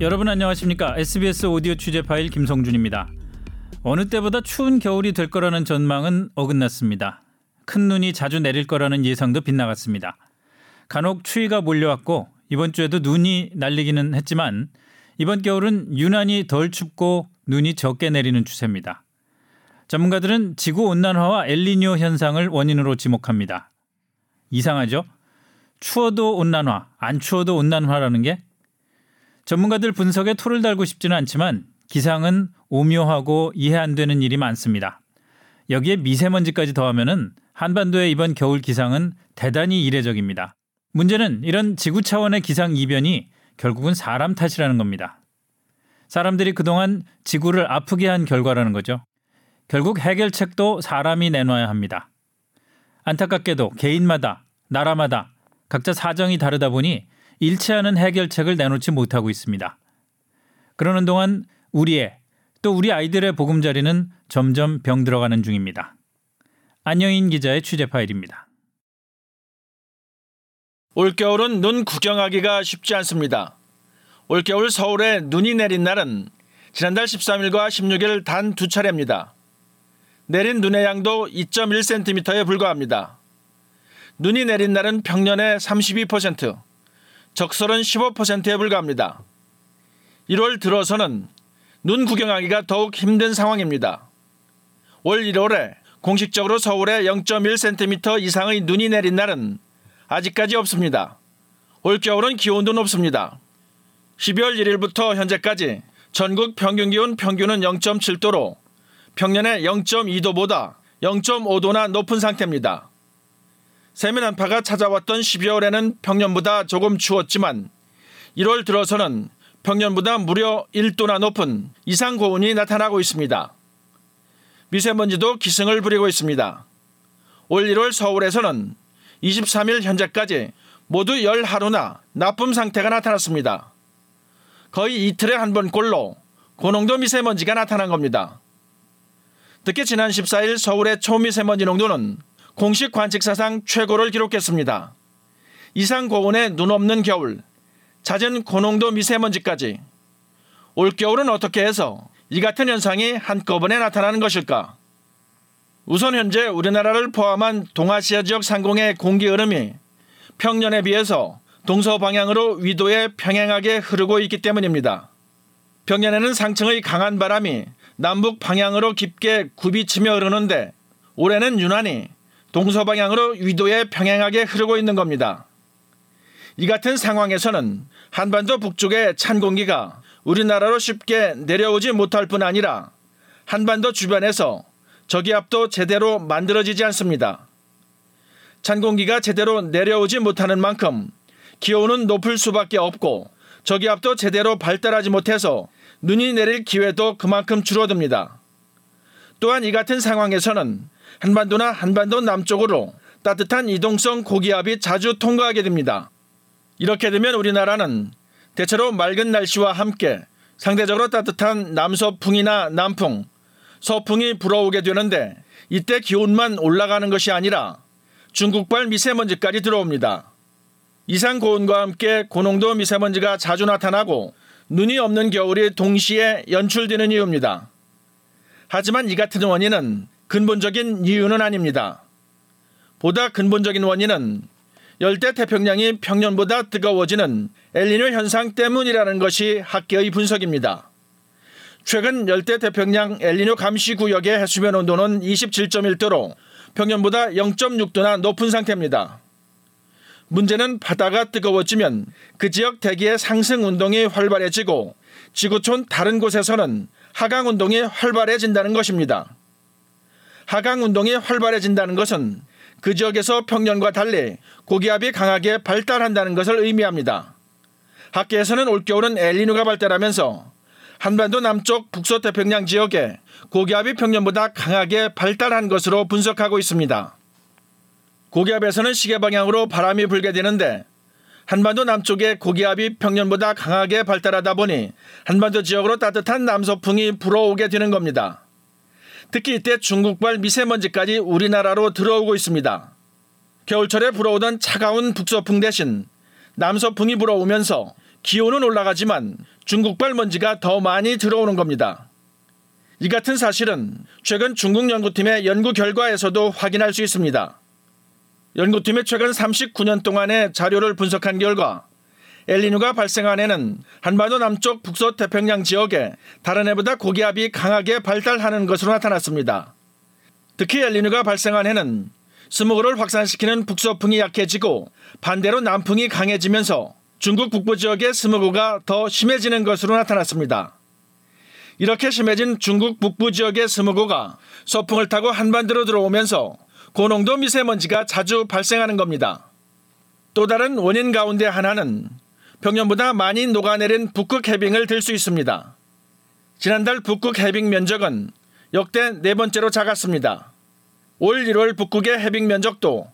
여러분 안녕하십니까? SBS 오디오 취재 파일 김성준입니다. 어느 때보다 추운 겨울이 될 거라는 전망은 어긋났습니다. 큰 눈이 자주 내릴 거라는 예상도 빗나갔습니다. 간혹 추위가 몰려왔고 이번 주에도 눈이 날리기는 했지만 이번 겨울은 유난히 덜 춥고 눈이 적게 내리는 추세입니다. 전문가들은 지구 온난화와 엘리뇨 현상을 원인으로 지목합니다. 이상하죠? 추워도 온난화, 안 추워도 온난화라는 게 전문가들 분석에 토를 달고 싶지는 않지만 기상은 오묘하고 이해 안 되는 일이 많습니다. 여기에 미세먼지까지 더하면은 한반도의 이번 겨울 기상은 대단히 이례적입니다. 문제는 이런 지구 차원의 기상 이변이 결국은 사람 탓이라는 겁니다. 사람들이 그동안 지구를 아프게 한 결과라는 거죠. 결국 해결책도 사람이 내놔야 합니다. 안타깝게도 개인마다, 나라마다 각자 사정이 다르다 보니 일치하는 해결책을 내놓지 못하고 있습니다. 그러는 동안 우리의 또 우리 아이들의 보금자리는 점점 병들어가는 중입니다. 안영인 기자의 취재 파일입니다. 올겨울은 눈 구경하기가 쉽지 않습니다. 올겨울 서울에 눈이 내린 날은 지난달 13일과 16일 단 두 차례입니다. 내린 눈의 양도 2.1cm에 불과합니다. 눈이 내린 날은 평년의 32%, 적설은 15%에 불과합니다. 1월 들어서는 눈 구경하기가 더욱 힘든 상황입니다. 올 1월에 공식적으로 서울에 0.1cm 이상의 눈이 내린 날은 아직까지 없습니다. 올겨울은 기온도 높습니다. 12월 1일부터 현재까지 전국 평균 기온 평균은 0.7도로 평년의 0.2도보다 0.5도나 높은 상태입니다. 세면 한파가 찾아왔던 12월에는 평년보다 조금 추웠지만 1월 들어서는 평년보다 무려 1도나 높은 이상 고온이 나타나고 있습니다. 미세먼지도 기승을 부리고 있습니다. 올 1월 서울에서는 23일 현재까지 모두 열 하루나 나쁨 상태가 나타났습니다. 거의 이틀에 한 번꼴로 고농도 미세먼지가 나타난 겁니다. 특히 지난 14일 서울의 초미세먼지 농도는 공식 관측사상 최고를 기록했습니다. 이상 고온에 눈 없는 겨울, 잦은 고농도 미세먼지까지 올겨울은 어떻게 해서 이 같은 현상이 한꺼번에 나타나는 것일까? 우선 현재 우리나라를 포함한 동아시아 지역 상공의 공기 흐름이 평년에 비해서 동서 방향으로 위도에 평행하게 흐르고 있기 때문입니다. 평년에는 상층의 강한 바람이 남북 방향으로 깊게 굽이치며 흐르는데 올해는 유난히 동서 방향으로 위도에 평행하게 흐르고 있는 겁니다. 이 같은 상황에서는 한반도 북쪽의 찬 공기가 우리나라로 쉽게 내려오지 못할 뿐 아니라 한반도 주변에서 저기압도 제대로 만들어지지 않습니다. 찬 공기가 제대로 내려오지 못하는 만큼 기온은 높을 수밖에 없고 저기압도 제대로 발달하지 못해서 눈이 내릴 기회도 그만큼 줄어듭니다. 또한 이 같은 상황에서는 한반도나 한반도 남쪽으로 따뜻한 이동성 고기압이 자주 통과하게 됩니다. 이렇게 되면 우리나라는 대체로 맑은 날씨와 함께 상대적으로 따뜻한 남서풍이나 남풍, 서풍이 불어오게 되는데 이때 기온만 올라가는 것이 아니라 중국발 미세먼지까지 들어옵니다. 이상 고온과 함께 고농도 미세먼지가 자주 나타나고 눈이 없는 겨울이 동시에 연출되는 이유입니다. 하지만 이 같은 원인은 근본적인 이유는 아닙니다. 보다 근본적인 원인은 열대 태평양이 평년보다 뜨거워지는 엘리뇨 현상 때문이라는 것이 학계의 분석입니다. 최근 열대 태평양 엘리뇨 감시 구역의 해수면 온도는 27.1도로 평년보다 0.6도나 높은 상태입니다. 문제는 바다가 뜨거워지면 그 지역 대기의 상승 운동이 활발해지고 지구촌 다른 곳에서는 하강 운동이 활발해진다는 것입니다. 하강 운동이 활발해진다는 것은 그 지역에서 평년과 달리 고기압이 강하게 발달한다는 것을 의미합니다. 학계에서는 올겨울은 엘리누가 발달하면서 한반도 남쪽 북서태평양 지역에 고기압이 평년보다 강하게 발달한 것으로 분석하고 있습니다. 고기압에서는 시계 방향으로 바람이 불게 되는데 한반도 남쪽에 고기압이 평년보다 강하게 발달하다 보니 한반도 지역으로 따뜻한 남서풍이 불어오게 되는 겁니다. 특히 이때 중국발 미세먼지까지 우리나라로 들어오고 있습니다. 겨울철에 불어오던 차가운 북서풍 대신 남서풍이 불어오면서 기온은 올라가지만 중국발 먼지가 더 많이 들어오는 겁니다. 이 같은 사실은 최근 중국 연구팀의 연구 결과에서도 확인할 수 있습니다. 연구팀의 최근 39년 동안의 자료를 분석한 결과 엘리누가 발생한 해는 한반도 남쪽 북서 태평양 지역에 다른 해보다 고기압이 강하게 발달하는 것으로 나타났습니다. 특히 엘니뇨가 발생한 해는 스모그를 확산시키는 북서풍이 약해지고 반대로 남풍이 강해지면서 중국 북부 지역의 스모그가 더 심해지는 것으로 나타났습니다. 이렇게 심해진 중국 북부 지역의 스모그가 서풍을 타고 한반도로 들어오면서 고농도 미세먼지가 자주 발생하는 겁니다. 또 다른 원인 가운데 하나는 평년보다 많이 녹아내린 북극 해빙을 들 수 있습니다. 지난달 북극 해빙 면적은 역대 네 번째로 작았습니다. 올 1월 북극의 해빙 면적도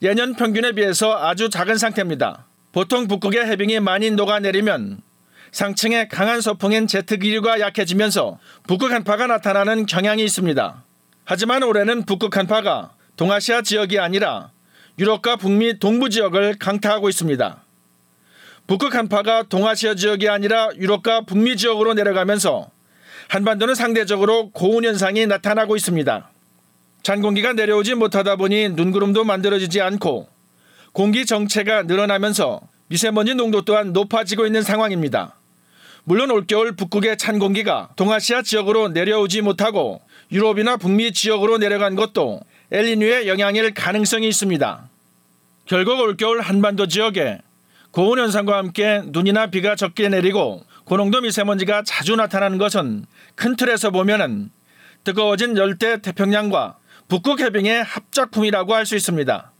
예년 평균에 비해서 아주 작은 상태입니다. 보통 북극의 해빙이 많이 녹아내리면 상층의 강한 서풍인 제트 기류가 약해지면서 북극 한파가 나타나는 경향이 있습니다. 하지만 올해는 북극 한파가 동아시아 지역이 아니라 유럽과 북미 동부 지역을 강타하고 있습니다. 북극 한파가 동아시아 지역이 아니라 유럽과 북미 지역으로 내려가면서 한반도는 상대적으로 고온 현상이 나타나고 있습니다. 찬 공기가 내려오지 못하다 보니 눈구름도 만들어지지 않고 공기 정체가 늘어나면서 미세먼지 농도 또한 높아지고 있는 상황입니다. 물론 올겨울 북극의 찬 공기가 동아시아 지역으로 내려오지 못하고 유럽이나 북미 지역으로 내려간 것도 엘리뉴의 영향일 가능성이 있습니다. 결국 올겨울 한반도 지역에 고온 현상과 함께 눈이나 비가 적게 내리고 고농도 미세먼지가 자주 나타나는 것은 큰 틀에서 보면은 뜨거워진 열대 태평양과 북극 해빙의 합작품이라고 할 수 있습니다.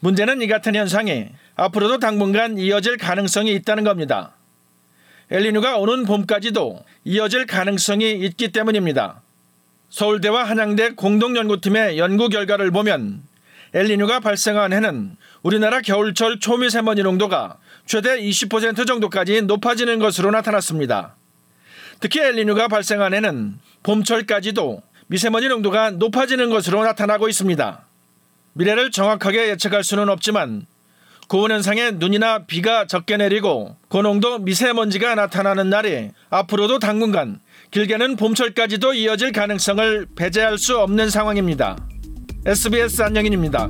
문제는 이 같은 현상이 앞으로도 당분간 이어질 가능성이 있다는 겁니다. 엘리뉴가 오는 봄까지도 이어질 가능성이 있기 때문입니다. 서울대와 한양대 공동연구팀의 연구 결과를 보면 엘리뉴가 발생한 해는 우리나라 겨울철 초미세먼지 농도가 최대 20% 정도까지 높아지는 것으로 나타났습니다. 특히 엘리뉴가 발생한 해는 봄철까지도 미세먼지 농도가 높아지는 것으로 나타나고 있습니다. 미래를 정확하게 예측할 수는 없지만 고온 현상에 눈이나 비가 적게 내리고 고농도 미세먼지가 나타나는 날이 앞으로도 당분간 길게는 봄철까지도 이어질 가능성을 배제할 수 없는 상황입니다. SBS 안영인입니다.